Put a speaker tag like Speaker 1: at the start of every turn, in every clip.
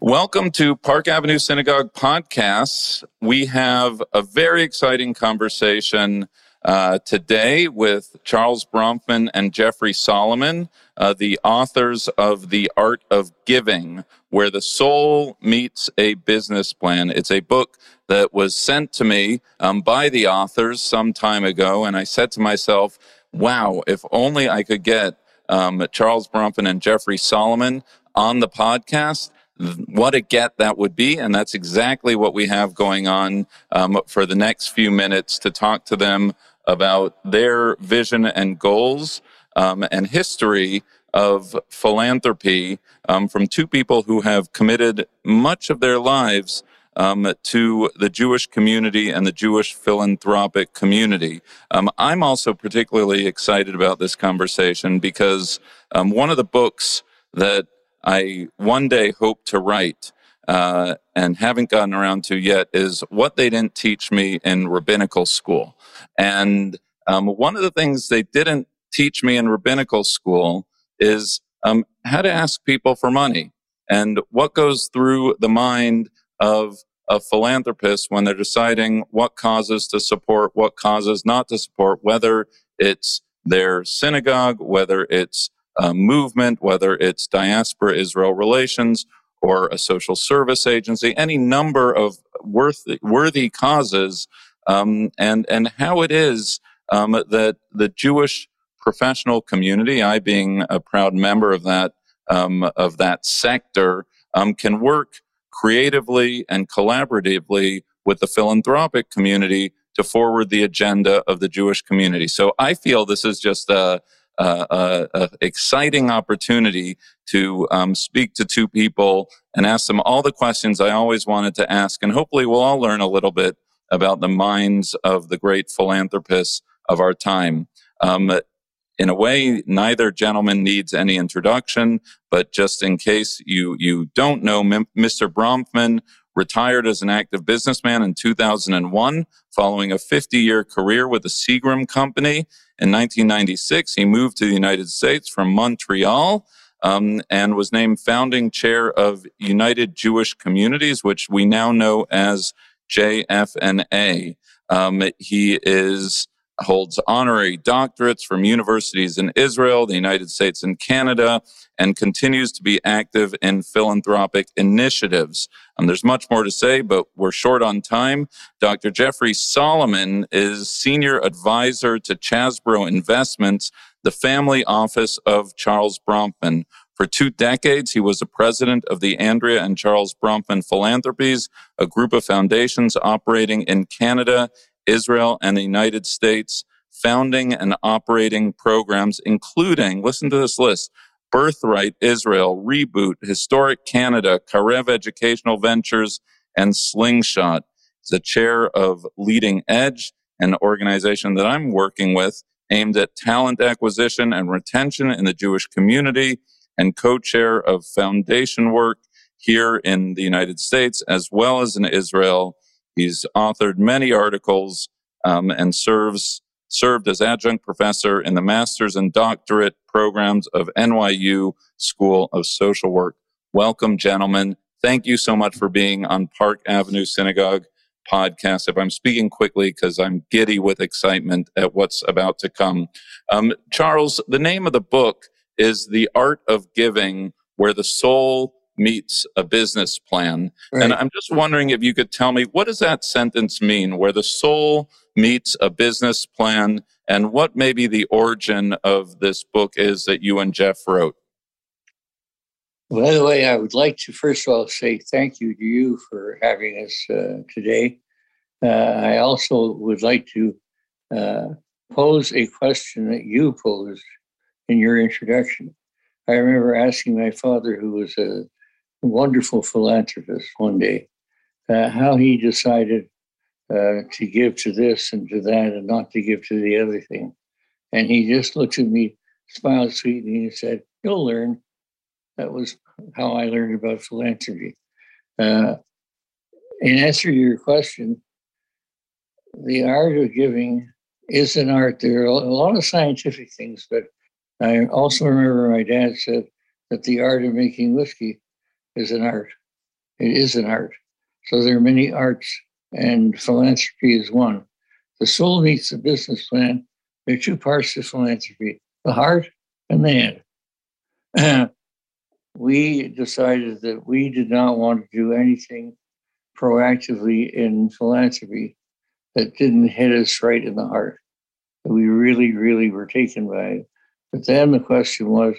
Speaker 1: Welcome to Park Avenue Synagogue Podcasts. We have a very exciting conversation uh, today with Charles Bronfman and Jeffrey Solomon, uh, the authors of The Art of Giving, Where the Soul Meets a Business Plan. It's a book that was sent to me um, by the authors some time ago, and I said to myself, wow, if only I could get um, Charles Bronfman and Jeffrey Solomon on the podcast what a get that would be. And that's exactly what we have going on um, for the next few minutes to talk to them about their vision and goals um, and history of philanthropy um, from two people who have committed much of their lives um, to the Jewish community and the Jewish philanthropic community. Um, I'm also particularly excited about this conversation because um, one of the books that I one day hope to write uh, and haven't gotten around to yet is what they didn't teach me in rabbinical school. And um, one of the things they didn't teach me in rabbinical school is um, how to ask people for money and what goes through the mind of a philanthropist when they're deciding what causes to support, what causes not to support, whether it's their synagogue, whether it's a movement, whether it's diaspora Israel relations or a social service agency, any number of worthy, worthy causes, um, and and how it is um, that the Jewish professional community, I being a proud member of that um, of that sector, um, can work creatively and collaboratively with the philanthropic community to forward the agenda of the Jewish community. So I feel this is just a a, a, exciting opportunity to um, speak to two people and ask them all the questions I always wanted to ask. And hopefully, we'll all learn a little bit about the minds of the great philanthropists of our time. Um, in a way, neither gentleman needs any introduction, but just in case you, you don't know, Mr. Bronfman retired as an active businessman in 2001 following a 50 year career with the Seagram Company. In 1996, he moved to the United States from Montreal. Um, and was named founding chair of United Jewish Communities, which we now know as JFNA. Um, he is holds honorary doctorates from universities in Israel, the United States, and Canada, and continues to be active in philanthropic initiatives. Um, there's much more to say, but we're short on time. Dr. Jeffrey Solomon is senior advisor to Chasbro Investments, the family office of Charles Bronfman. For two decades, he was the president of the Andrea and Charles Bronfman Philanthropies, a group of foundations operating in Canada Israel, and the United States, founding and operating programs, including, listen to this list, Birthright Israel, Reboot, Historica Canada, Karev Educational Ventures, and Slingshot. He's the chair of Leading Edge, an organization that I'm working with aimed at talent acquisition and retention in the Jewish community, and co chair of foundation work here in the United States as well as in Israel He's authored many articles um, and serves served as adjunct professor in the master's and doctorate programs of NYU School of Social Work. Welcome, gentlemen. Thank you so much for being on Park Avenue Synagogue podcast. If I'm speaking quickly because I'm giddy with excitement at what's about to come. Um, Charles, the name of the book is The Art of Giving, where the soul meets a business plan. Right. And I'm just wondering if you could tell me what does that sentence mean where the soul meets a business plan and what maybe the origin of this book is that you and Jeff wrote?
Speaker 2: By the way, I would like to first of all say thank you to you for having us uh, today. Uh, I also would like to uh, pose a question that you posed in your introduction. I remember asking my father, who was a wonderful philanthropist, one day, uh, how he decided uh, to give to this and to that and not to give to the other thing. And he just looked at me, smiled sweetly, and he said, You'll learn. That was how I learned about philanthropy. Uh, in answer to your question, the art of giving is an art. There are a lot of scientific things, but I also remember my dad said that the art of making whiskey is an art. It is an art. So there are many arts, and philanthropy is one. The soul meets the business plan. There are two parts to philanthropy the heart and the head. we decided that we did not want to do anything proactively in philanthropy that didn't hit us right in the heart. That we really, really were taken by it. But then the question was,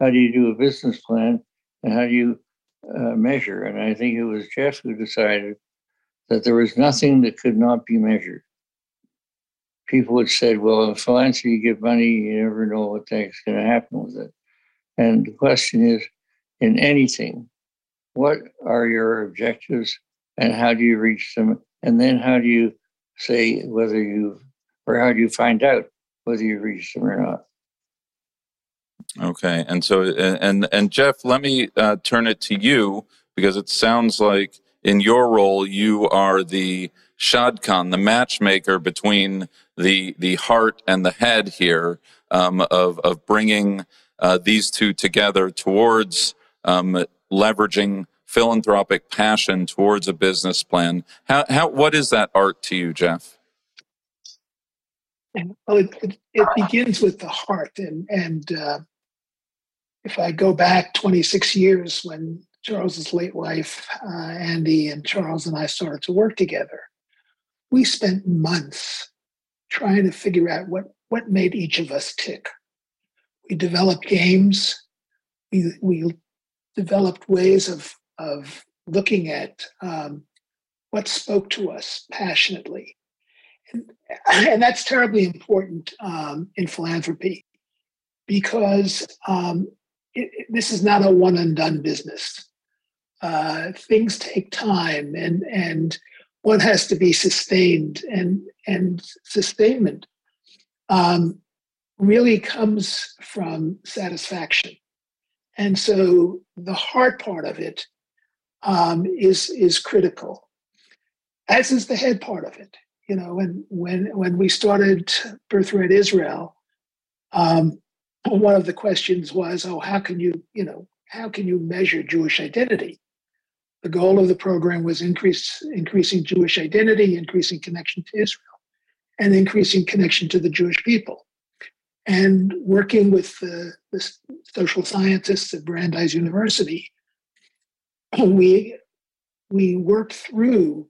Speaker 2: how do you do a business plan and how do you uh, measure? And I think it was Jeff who decided that there was nothing that could not be measured. People had said, well, in philanthropy, you give money, you never know what the heck's going to happen with it. And the question is, in anything, what are your objectives and how do you reach them? And then how do you say whether you, or how do you find out whether you reach them or not?
Speaker 1: Okay, and so and and Jeff, let me uh, turn it to you because it sounds like in your role you are the shadchan, the matchmaker between the the heart and the head here um, of of bringing uh, these two together towards um, leveraging philanthropic passion towards a business plan. How, how, what is that art to you, Jeff?
Speaker 3: Well, it, it, it begins with the heart. And, and uh, if I go back 26 years when Charles's late wife, uh, Andy, and Charles and I started to work together, we spent months trying to figure out what, what made each of us tick. We developed games. We, we developed ways of of looking at um, what spoke to us passionately. And, and that's terribly important um, in philanthropy because um, it, it, this is not a one and done business. Uh, things take time and, and one has to be sustained and, and sustainment um, really comes from satisfaction. And so the hard part of it um, is is critical, as is the head part of it. You know, when when when we started Birthright Israel, um, one of the questions was, "Oh, how can you you know how can you measure Jewish identity?" The goal of the program was increase increasing Jewish identity, increasing connection to Israel, and increasing connection to the Jewish people. And working with the, the social scientists at Brandeis University, we we work through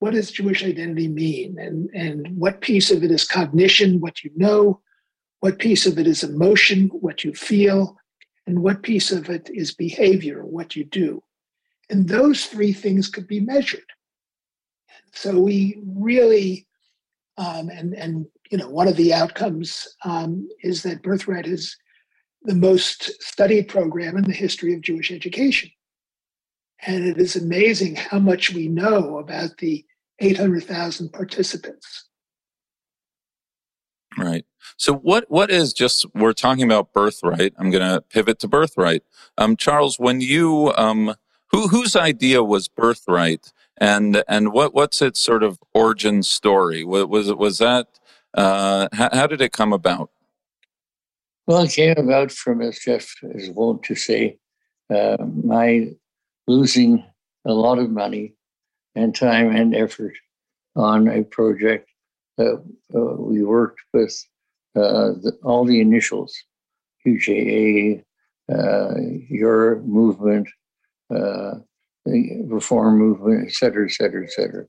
Speaker 3: what does Jewish identity mean and, and what piece of it is cognition, what you know, what piece of it is emotion, what you feel, and what piece of it is behavior, what you do. And those three things could be measured. So we really, um, and, and you know, one of the outcomes um, is that Birthright is the most studied program in the history of Jewish education. And it is amazing how much we know about the 800,000 participants.
Speaker 1: Right. So what what is just we're talking about birthright. I'm going to pivot to birthright. Um, Charles, when you um, who whose idea was birthright, and and what what's its sort of origin story? Was was that uh, how, how did it come about?
Speaker 2: Well, it came about from, as Jeff is wont to say, uh, my losing a lot of money and time and effort on a project we worked with uh, the, all the initials UJA, uh, your movement, uh, the reform movement, et cetera, et cetera, et cetera.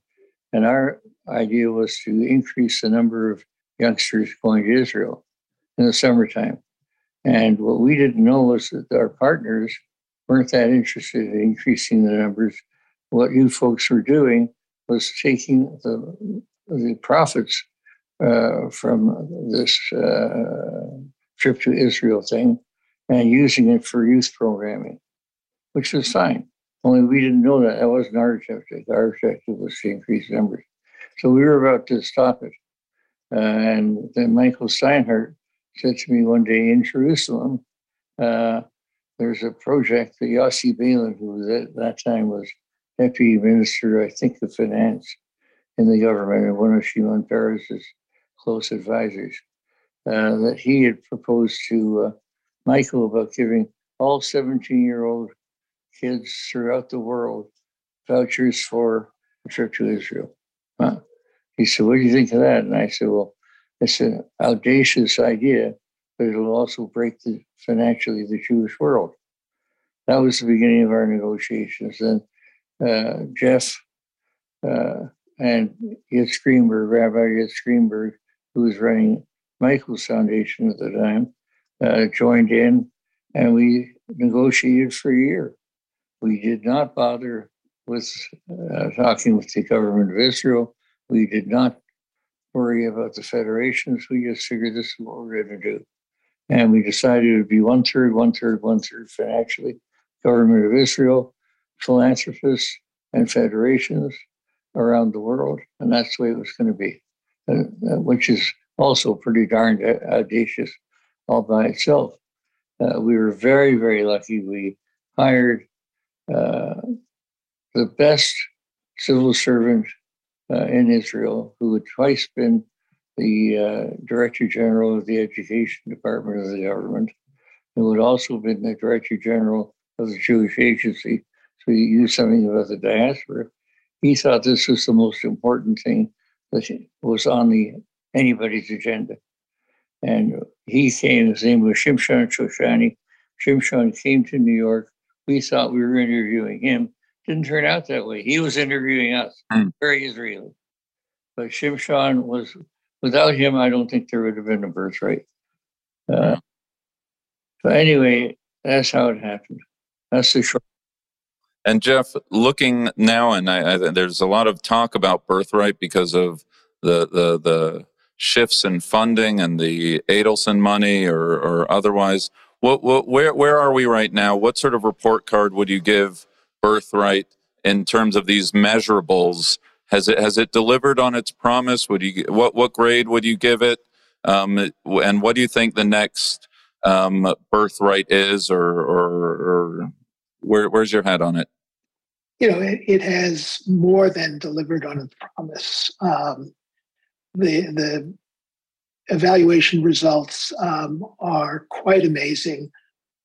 Speaker 2: And our idea was to increase the number of youngsters going to Israel in the summertime. And what we didn't know was that our partners weren't that interested in increasing the numbers. What you folks were doing was taking the, the profits uh, from this uh, trip to Israel thing and using it for youth programming, which was fine. Only we didn't know that. That wasn't our objective. Our objective was to increase numbers. So we were about to stop it. Uh, and then Michael Steinhardt said to me one day in Jerusalem, uh, there's a project that Yossi Beilin, who at that time was deputy minister, I think, of finance in the government and one of Shimon Peres's close advisors, uh, that he had proposed to uh, Michael about giving all 17 year old kids throughout the world vouchers for a trip to Israel. Huh? He said, What do you think of that? And I said, Well, it's an audacious idea, but it'll also break the, financially the Jewish world. That was the beginning of our negotiations. And uh, Jeff uh, and Yitz Greenberg, Rabbi Yitz Greenberg, who was running Michael's Foundation at the time, uh, joined in and we negotiated for a year. We did not bother with uh, talking with the government of Israel. We did not worry about the federations. We just figured this is what we're going to do. And we decided it would be one third, one third, one third financially. Government of Israel, philanthropists, and federations around the world. And that's the way it was going to be, uh, uh, which is also pretty darn audacious all by itself. Uh, we were very, very lucky. We hired uh, the best civil servant uh, in Israel, who had twice been the uh, Director General of the Education Department of the government, who had also been the Director General of the Jewish Agency. So he used something about the diaspora. He thought this was the most important thing that was on the anybody's agenda. And he came, his name was Shimshon Shoshani. Shimshon came to New York. We thought we were interviewing him. Didn't turn out that way. He was interviewing us, mm. very Israeli. But Shimshon was, without him, I don't think there would have been a birthright. Uh, but anyway, that's how it happened. That's the short.
Speaker 1: And Jeff, looking now, and I, I, there's a lot of talk about birthright because of the the the shifts in funding and the Adelson money or, or otherwise. What, what, where, where are we right now? What sort of report card would you give Birthright in terms of these measurables? Has it has it delivered on its promise? Would you what what grade would you give it? Um, and what do you think the next um, birthright is, or, or, or where, where's your head on it?
Speaker 3: You know, it, it has more than delivered on its promise. Um, the the evaluation results um, are quite amazing.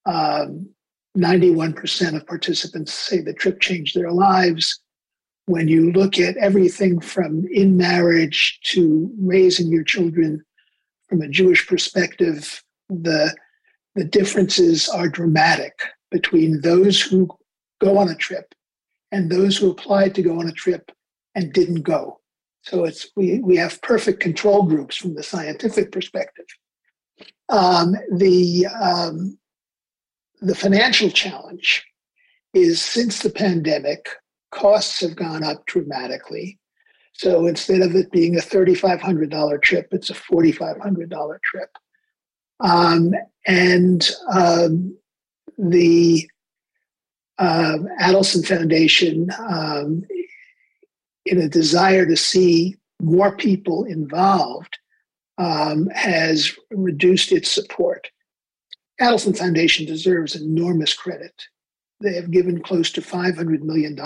Speaker 3: Um, 91% of participants say the trip changed their lives. When you look at everything from in marriage to raising your children from a Jewish perspective, the, the differences are dramatic between those who go on a trip and those who applied to go on a trip and didn't go. So it's we we have perfect control groups from the scientific perspective. Um, the um, the financial challenge is since the pandemic, costs have gone up dramatically. So instead of it being a $3,500 trip, it's a $4,500 trip. Um, and um, the uh, Adelson Foundation um, in a desire to see more people involved, um, has reduced its support. Adelson Foundation deserves enormous credit. They have given close to $500 million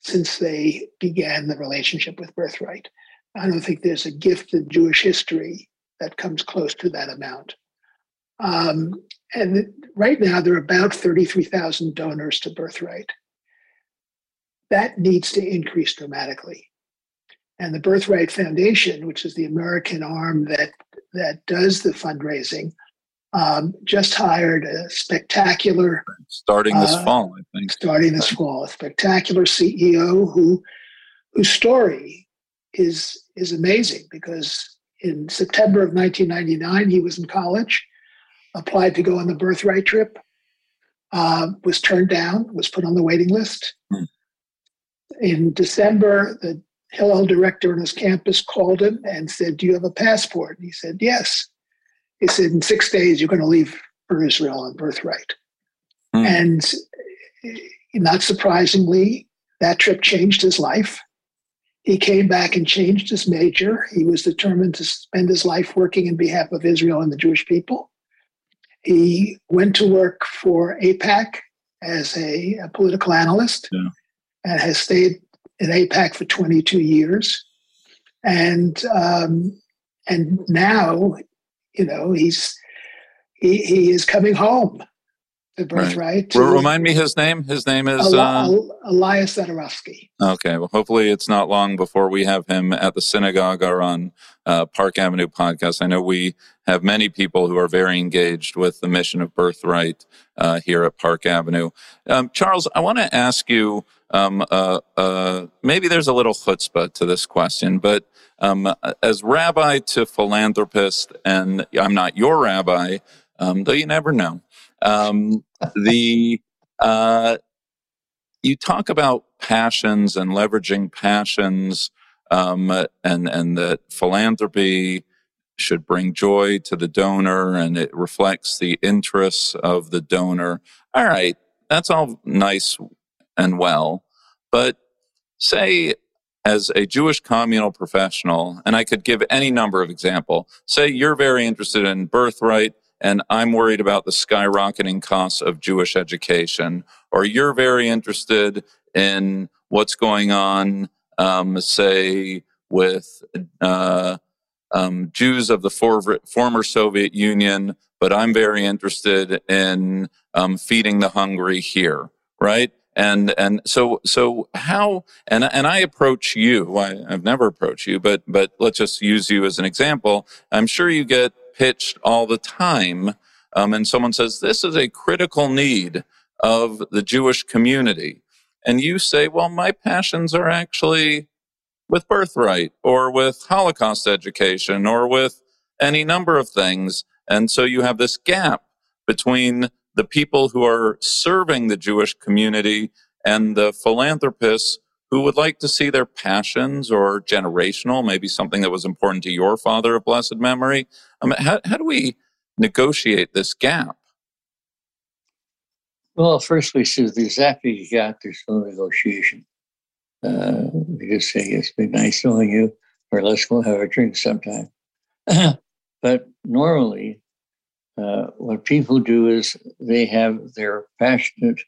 Speaker 3: since they began the relationship with Birthright. I don't think there's a gift in Jewish history that comes close to that amount. Um, and right now, there are about 33,000 donors to Birthright that needs to increase dramatically. And the Birthright Foundation, which is the American arm that that does the fundraising, um, just hired a spectacular
Speaker 1: starting this uh, fall. I think
Speaker 3: starting this fall, a spectacular CEO who whose story is is amazing because in September of 1999 he was in college, applied to go on the Birthright trip, uh, was turned down, was put on the waiting list. Hmm in December, the Hillel director on his campus called him and said, Do you have a passport? And he said, Yes. he said, in six days, you're going to leave for Israel on birthright. Mm. And not surprisingly, that trip changed his life. He came back and changed his major. He was determined to spend his life working in behalf of Israel and the Jewish people. He went to work for AIPAC as a, a political analyst yeah. and has stayed in AIPAC for 22 years. And um, and now, you know, he's he, he is coming home. The birthright.
Speaker 1: Right. Remind me his name. His name is uh...
Speaker 3: Elias Zadorovsky.
Speaker 1: Okay. Well, hopefully it's not long before we have him at the synagogue or on uh, Park Avenue podcast. I know we have many people who are very engaged with the mission of Birthright uh, here at Park Avenue. Um, Charles, I want to ask you. Um, uh, uh, maybe there's a little chutzpah to this question, but um, as rabbi to philanthropist, and I'm not your rabbi, um, though you never know. Um, the uh, you talk about passions and leveraging passions, um, and and that philanthropy should bring joy to the donor, and it reflects the interests of the donor. All right, that's all nice and well, but say as a Jewish communal professional, and I could give any number of example. Say you're very interested in birthright and I'm worried about the skyrocketing costs of Jewish education, or you're very interested in what's going on, um, say, with uh, um, Jews of the for- former Soviet Union, but I'm very interested in um, feeding the hungry here, right? And and so so how and and I approach you. I, I've never approached you, but but let's just use you as an example. I'm sure you get pitched all the time. Um, and someone says, This is a critical need of the Jewish community. And you say, Well, my passions are actually with birthright or with Holocaust education or with any number of things. And so you have this gap between the people who are serving the Jewish community and the philanthropists who would like to see their passions or generational, maybe something that was important to your father of blessed memory. Um, how, how do we negotiate this gap?
Speaker 2: Well, first we the exactly got, there's no negotiation. Uh, we just say, it's been nice knowing you, or let's go have a drink sometime. but normally, uh, what people do is they have their passionate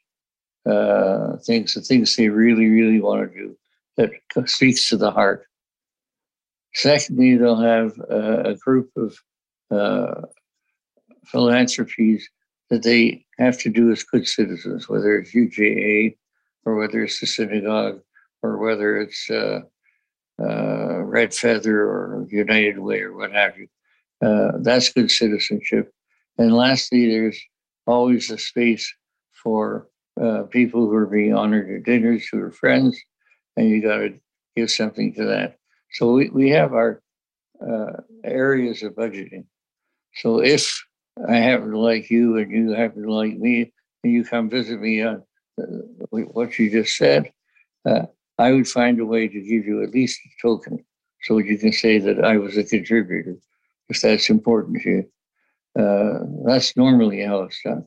Speaker 2: uh, things, the things they really, really want to do that speaks to the heart. Secondly, they'll have uh, a group of uh, philanthropies that they have to do as good citizens, whether it's UJA or whether it's the synagogue or whether it's uh, uh, Red Feather or United Way or what have you. Uh, that's good citizenship. And lastly, there's always a space for uh, people who are being honored at dinners who are friends, and you got to give something to that. So we, we have our uh, areas of budgeting. So if I happen to like you and you happen to like me, and you come visit me on uh, what you just said, uh, I would find a way to give you at least a token so you can say that I was a contributor if that's important to you. Uh, that's normally how it's done.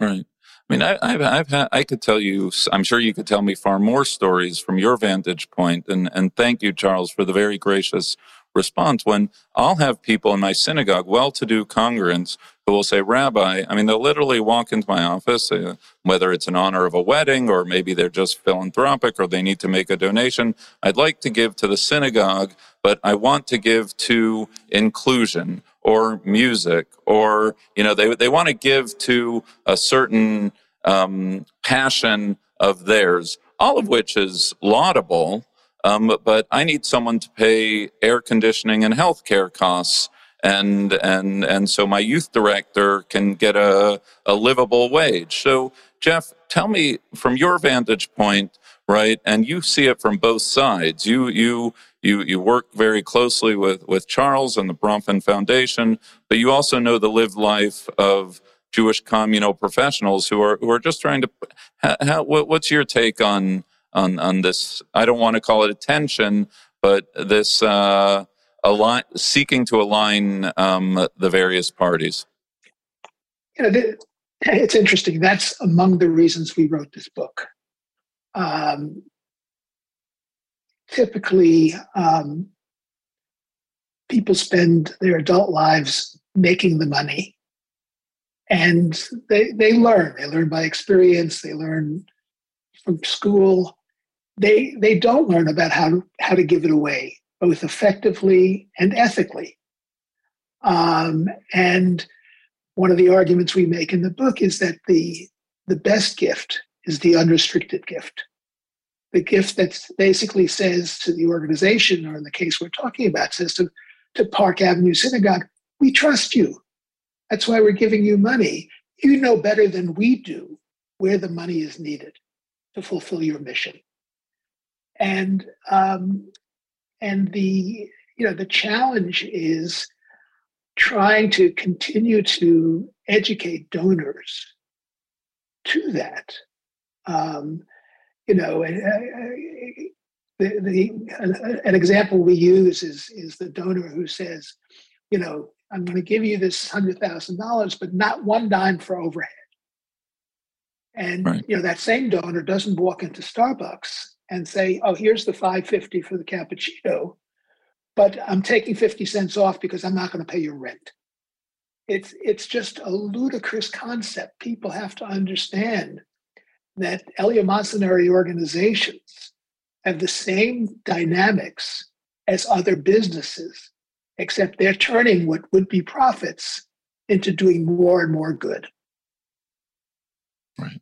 Speaker 1: Right. I mean, I, have I've had, I could tell you, I'm sure you could tell me far more stories from your vantage point. And, and thank you, Charles, for the very gracious response when I'll have people in my synagogue, well to do congregants, who will say, Rabbi, I mean, they'll literally walk into my office, uh, whether it's in honor of a wedding or maybe they're just philanthropic or they need to make a donation. I'd like to give to the synagogue, but I want to give to inclusion or music or, you know, they, they want to give to a certain um, passion of theirs, all of which is laudable. Um, but I need someone to pay air conditioning and health care costs. And, and, and so my youth director can get a, a livable wage. So, Jeff, tell me from your vantage point, right? And you see it from both sides. You, you, you, you work very closely with, with Charles and the Bronfman Foundation, but you also know the lived life of Jewish communal professionals who are, who are just trying to, how, what, what's your take on, on, on this, I don't want to call it attention, but this uh, align, seeking to align um, the various parties?
Speaker 3: You know, it's interesting. That's among the reasons we wrote this book. Um, typically, um, people spend their adult lives making the money and they, they learn. They learn by experience, they learn from school. They, they don't learn about how to, how to give it away, both effectively and ethically. Um, and one of the arguments we make in the book is that the the best gift is the unrestricted gift. The gift that basically says to the organization or in the case we're talking about says to, to park avenue synagogue we trust you. That's why we're giving you money. You know better than we do where the money is needed to fulfill your mission. And um, and the you know the challenge is trying to continue to educate donors to that. Um, you know, uh, the, the, an, example we use is, is the donor who says, you know, I'm going to give you this $100,000, but not one dime for overhead. And right. you know that same donor doesn't walk into Starbucks and say, "Oh, here's the 550 for the cappuccino," but I'm taking 50 cents off because I'm not going to pay your rent. It's, it's just a ludicrous concept. People have to understand that eleemosynary organizations have the same dynamics as other businesses, except they're turning what would be profits into doing more and more good.
Speaker 1: Right.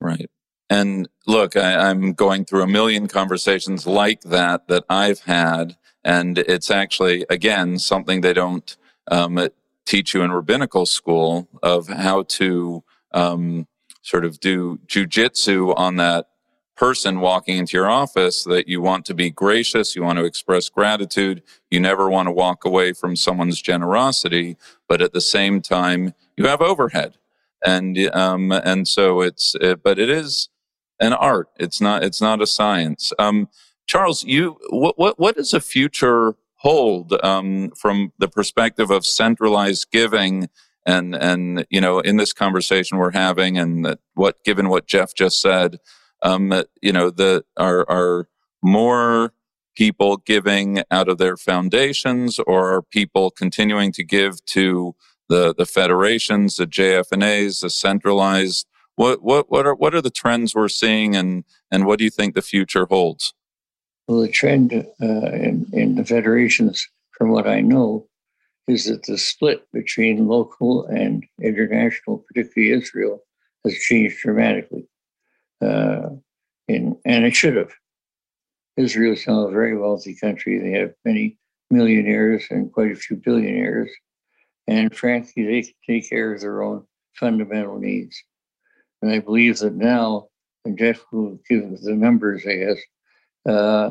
Speaker 1: Right. And look, I, am going through a million conversations like that that I've had. And it's actually, again, something they don't um, teach you in rabbinical school of how to um, sort of do jujitsu on that person walking into your office that you want to be gracious, you want to express gratitude, you never want to walk away from someone's generosity, but at the same time, you have overhead. And um, and so it's, it, but it is an art. It's not. It's not a science. Um, Charles, you what what what does a future hold um, from the perspective of centralized giving? And and you know, in this conversation we're having, and what given what Jeff just said, um, you know, the are are more people giving out of their foundations, or are people continuing to give to the the federations, the JFNAs, the centralized what what what are what are the trends we're seeing, and and what do you think the future holds?
Speaker 2: Well, the trend uh, in, in the federations, from what I know, is that the split between local and international, particularly Israel, has changed dramatically. Uh, in, and it should have. Israel is now a very wealthy country. They have many millionaires and quite a few billionaires. And frankly, they can take care of their own fundamental needs. And I believe that now, and Jeff will give the numbers, I guess, uh,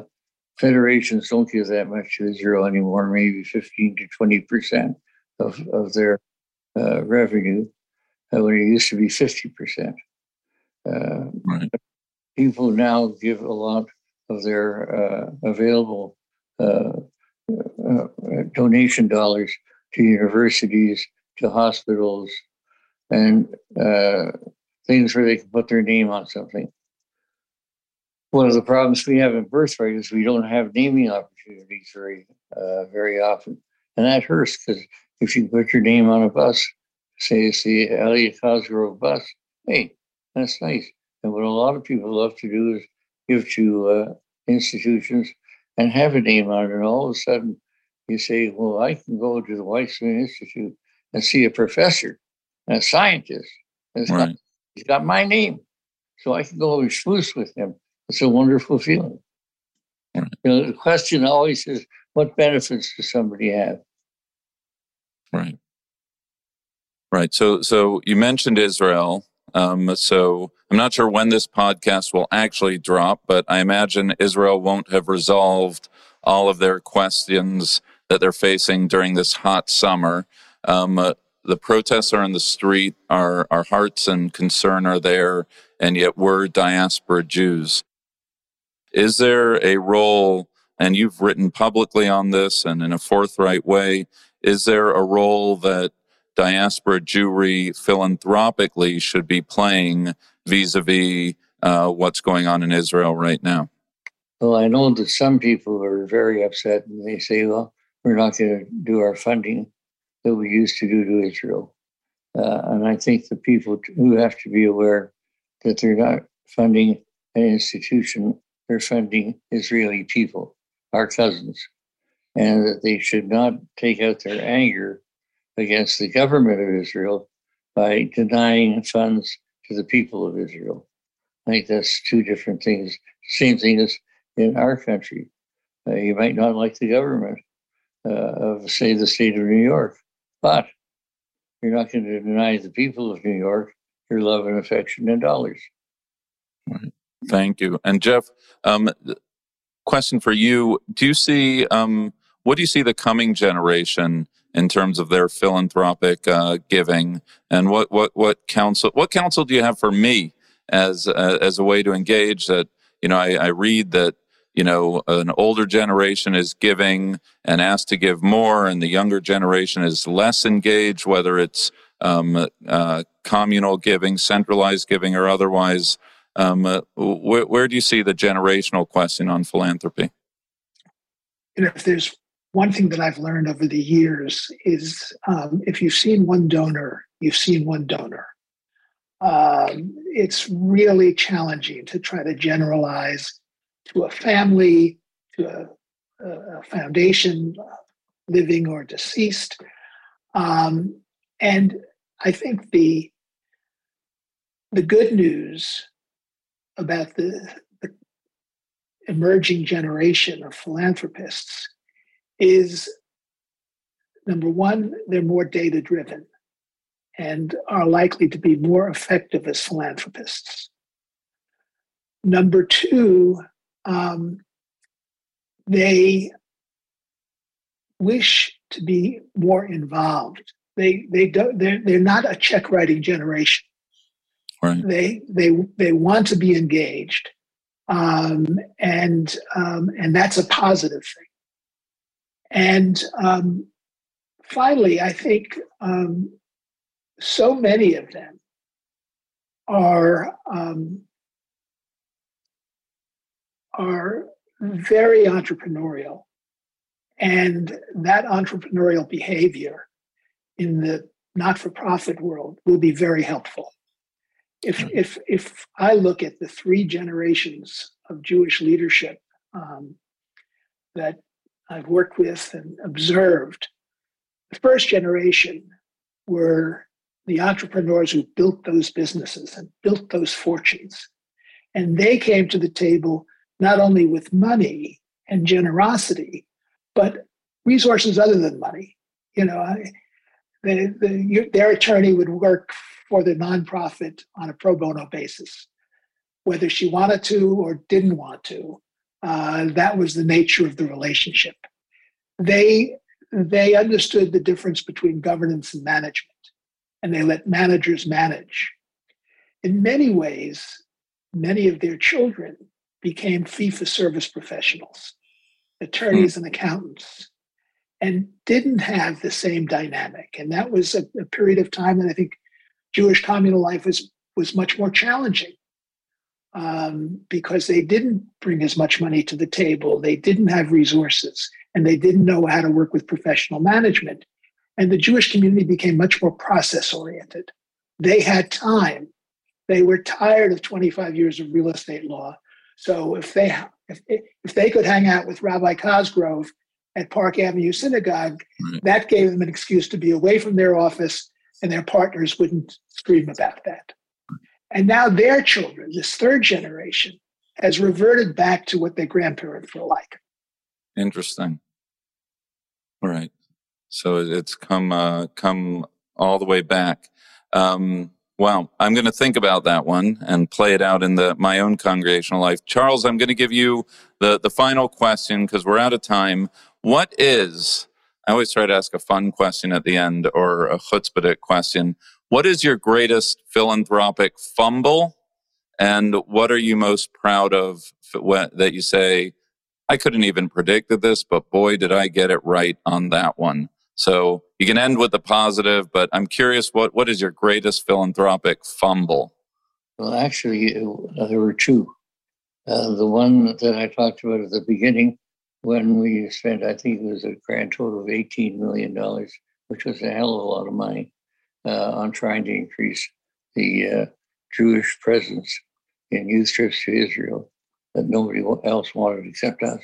Speaker 2: federations don't give that much to Israel anymore, maybe 15 to 20% of, of their uh, revenue, uh, when it used to be 50%. Uh, right. People now give a lot of their uh, available uh, donation dollars to universities, to hospitals, and things where they can put their name on something. One of the problems we have in birthright is we don't have naming opportunities very, uh, very often, and that hurts because if you put your name on a bus, say it's the Elliot Cosgrove bus, hey, that's nice. And what a lot of people love to do is give to uh, institutions and have a name on it. And all of a sudden, you say, well, I can go to the Weizmann Institute and see a professor, a scientist, right. got He's got my name. So I can go and schmooze with him. It's a wonderful feeling. You know, the question always is what benefits does somebody have?
Speaker 1: Right. Right. So so you mentioned Israel. Um, so I'm not sure when this podcast will actually drop, but I imagine Israel won't have resolved all of their questions that they're facing during this hot summer. Um, uh, the protests are in the street, our, our hearts and concern are there, and yet we're diaspora Jews. Is there a role and you've written publicly on this and in a forthright way. Is there a role that diaspora Jewry philanthropically should be playing vis a vis what's going on in Israel right now?
Speaker 2: Well, I know that some people are very upset and they say, well, we're not going to do our funding that we used to do to Israel. Uh, and I think the people who have to be aware that they're not funding an institution, funding Israeli people, our cousins, and that they should not take out their anger against the government of Israel by denying funds to the people of Israel. I think that's two different things. Same thing as in our country. Uh, you might not like the government uh, of, say, the state of New York, but you're not going to deny the people of New York your love and affection and dollars.
Speaker 1: Thank you. And Jeff, um, question for you: Do you see um, what do you see the coming generation in terms of their philanthropic uh, giving, and what what what counsel what counsel do you have for me as uh, as a way to engage? That you know, I, I read that you know an older generation is giving and asked to give more, and the younger generation is less engaged, whether it's um, uh, communal giving, centralized giving, or otherwise. Um, uh, where, where, do you see the generational question on philanthropy?
Speaker 3: You know, if there's one thing that I've learned over the years is um, if you've seen one donor, you've seen one donor. Um, it's really challenging to try to generalize to a family, to a, a foundation, living or deceased. Um, and I think the the good news about the, the emerging generation of philanthropists is number one, they're more data driven and are likely to be more effective as philanthropists. Number two, um, they wish to be more involved. They they don't they're, they're not a check writing generation.
Speaker 1: Right.
Speaker 3: They they they want to be engaged, um, and um, and that's a positive thing. And um, finally, I think um, so many of them are um, are very entrepreneurial, and that entrepreneurial behavior in the not-for-profit world will be very helpful if if if I look at the three generations of Jewish leadership um, that I've worked with and observed, the first generation were the entrepreneurs who built those businesses and built those fortunes, and they came to the table not only with money and generosity, but resources other than money. You know, the, the, their attorney would work for the nonprofit on a pro bono basis, whether she wanted to or didn't want to. Uh, that was the nature of the relationship. They they understood the difference between governance and management, and they let managers manage. In many ways, many of their children became fee for service professionals, attorneys and accountants, and didn't have the same dynamic. And that was a, a period of time that I think Jewish communal life was was much more challenging um, because they didn't bring as much money to the table, they didn't have resources, and they didn't know how to work with professional management. And the Jewish community became much more process oriented. They had time. They were tired of 25 years of real estate law. So if they if, if they could hang out with Rabbi Cosgrove at Park Avenue Synagogue, that gave them an excuse to be away from their office and their partners wouldn't scream about that. And now their children, this third generation, has reverted back to what their grandparents were like.
Speaker 1: Interesting. All right. So it's come uh, come all the way back. Um, well, I'm going to think about that one and play it out in the my own congregational life. Charles, I'm going to give you the the final question because we're out of time. What is I always try to ask a fun question at the end or a chutzpah question. What is your greatest philanthropic fumble? And what are you most proud of that you say, I couldn't even predict this, but boy, did I get it right on that one. So you can end with the positive, but I'm curious what, what is your greatest philanthropic fumble?
Speaker 2: Well, actually, uh, there were two. Uh, the one that I talked about at the beginning, when we spent, I think it was a grand total of $18 million, which was a hell of a lot of money, uh, on trying to increase the uh, Jewish presence in youth trips to Israel that nobody else wanted except us.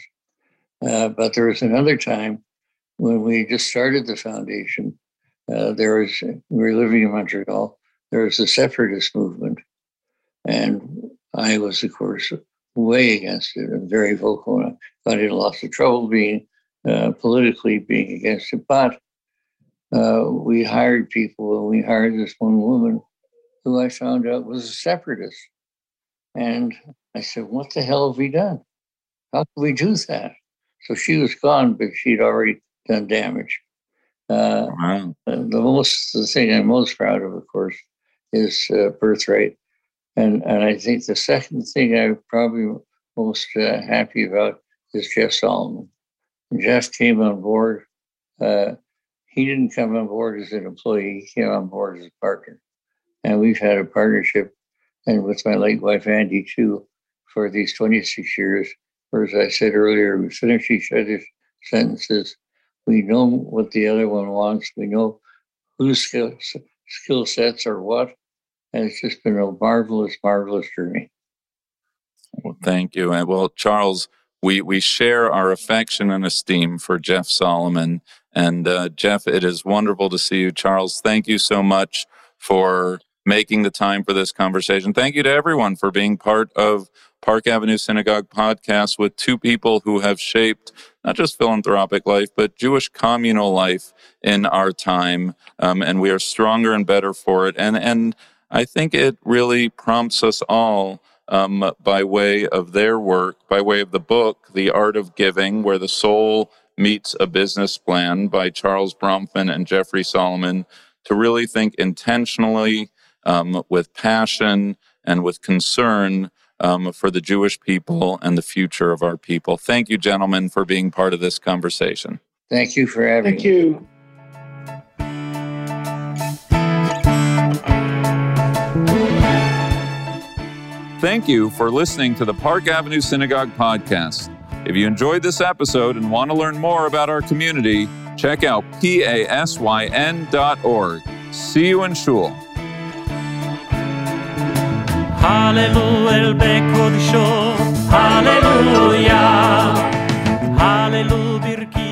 Speaker 2: Uh, but there was another time when we just started the foundation. Uh, there was we were living in Montreal. There was a separatist movement, and I was, of course, way against it and very vocal. And I got in lots of trouble being uh, politically being against it. But uh, we hired people, and we hired this one woman who I found out was a separatist. And I said, What the hell have we done? How can we do that? So she was gone, but she'd already done damage. Uh, wow. The most, the thing I'm most proud of, of course, is uh, birthright. And, and I think the second thing I'm probably most uh, happy about is Jeff Solomon. Jeff came on board. Uh, he didn't come on board as an employee, he came on board as a partner. And we've had a partnership, and with my late wife, Andy, too, for these 26 years. Or as I said earlier, we finish each other's sentences. We know what the other one wants. We know whose skill, skill sets are what. And it's just been a marvelous, marvelous journey.
Speaker 1: Well, thank you. And well, Charles, we, we share our affection and esteem for Jeff Solomon. And uh, Jeff, it is wonderful to see you. Charles, thank you so much for making the time for this conversation. Thank you to everyone for being part of Park Avenue Synagogue podcast with two people who have shaped not just philanthropic life, but Jewish communal life in our time. Um, and we are stronger and better for it. And, and I think it really prompts us all um, by way of their work, by way of the book, The Art of Giving, where the soul meets a business plan by Charles Bronfman and Jeffrey Solomon, to really think intentionally, um, with passion, and with concern um, for the Jewish people and the future of our people. Thank you, gentlemen, for being part of this conversation.
Speaker 2: Thank you for having
Speaker 3: Thank you.
Speaker 1: Thank you for listening to the Park Avenue Synagogue podcast. If you enjoyed this episode and want to learn more about our community, check out pasyn.org. See you in Shul. Hallelujah, el Hallelujah. Hallelujah,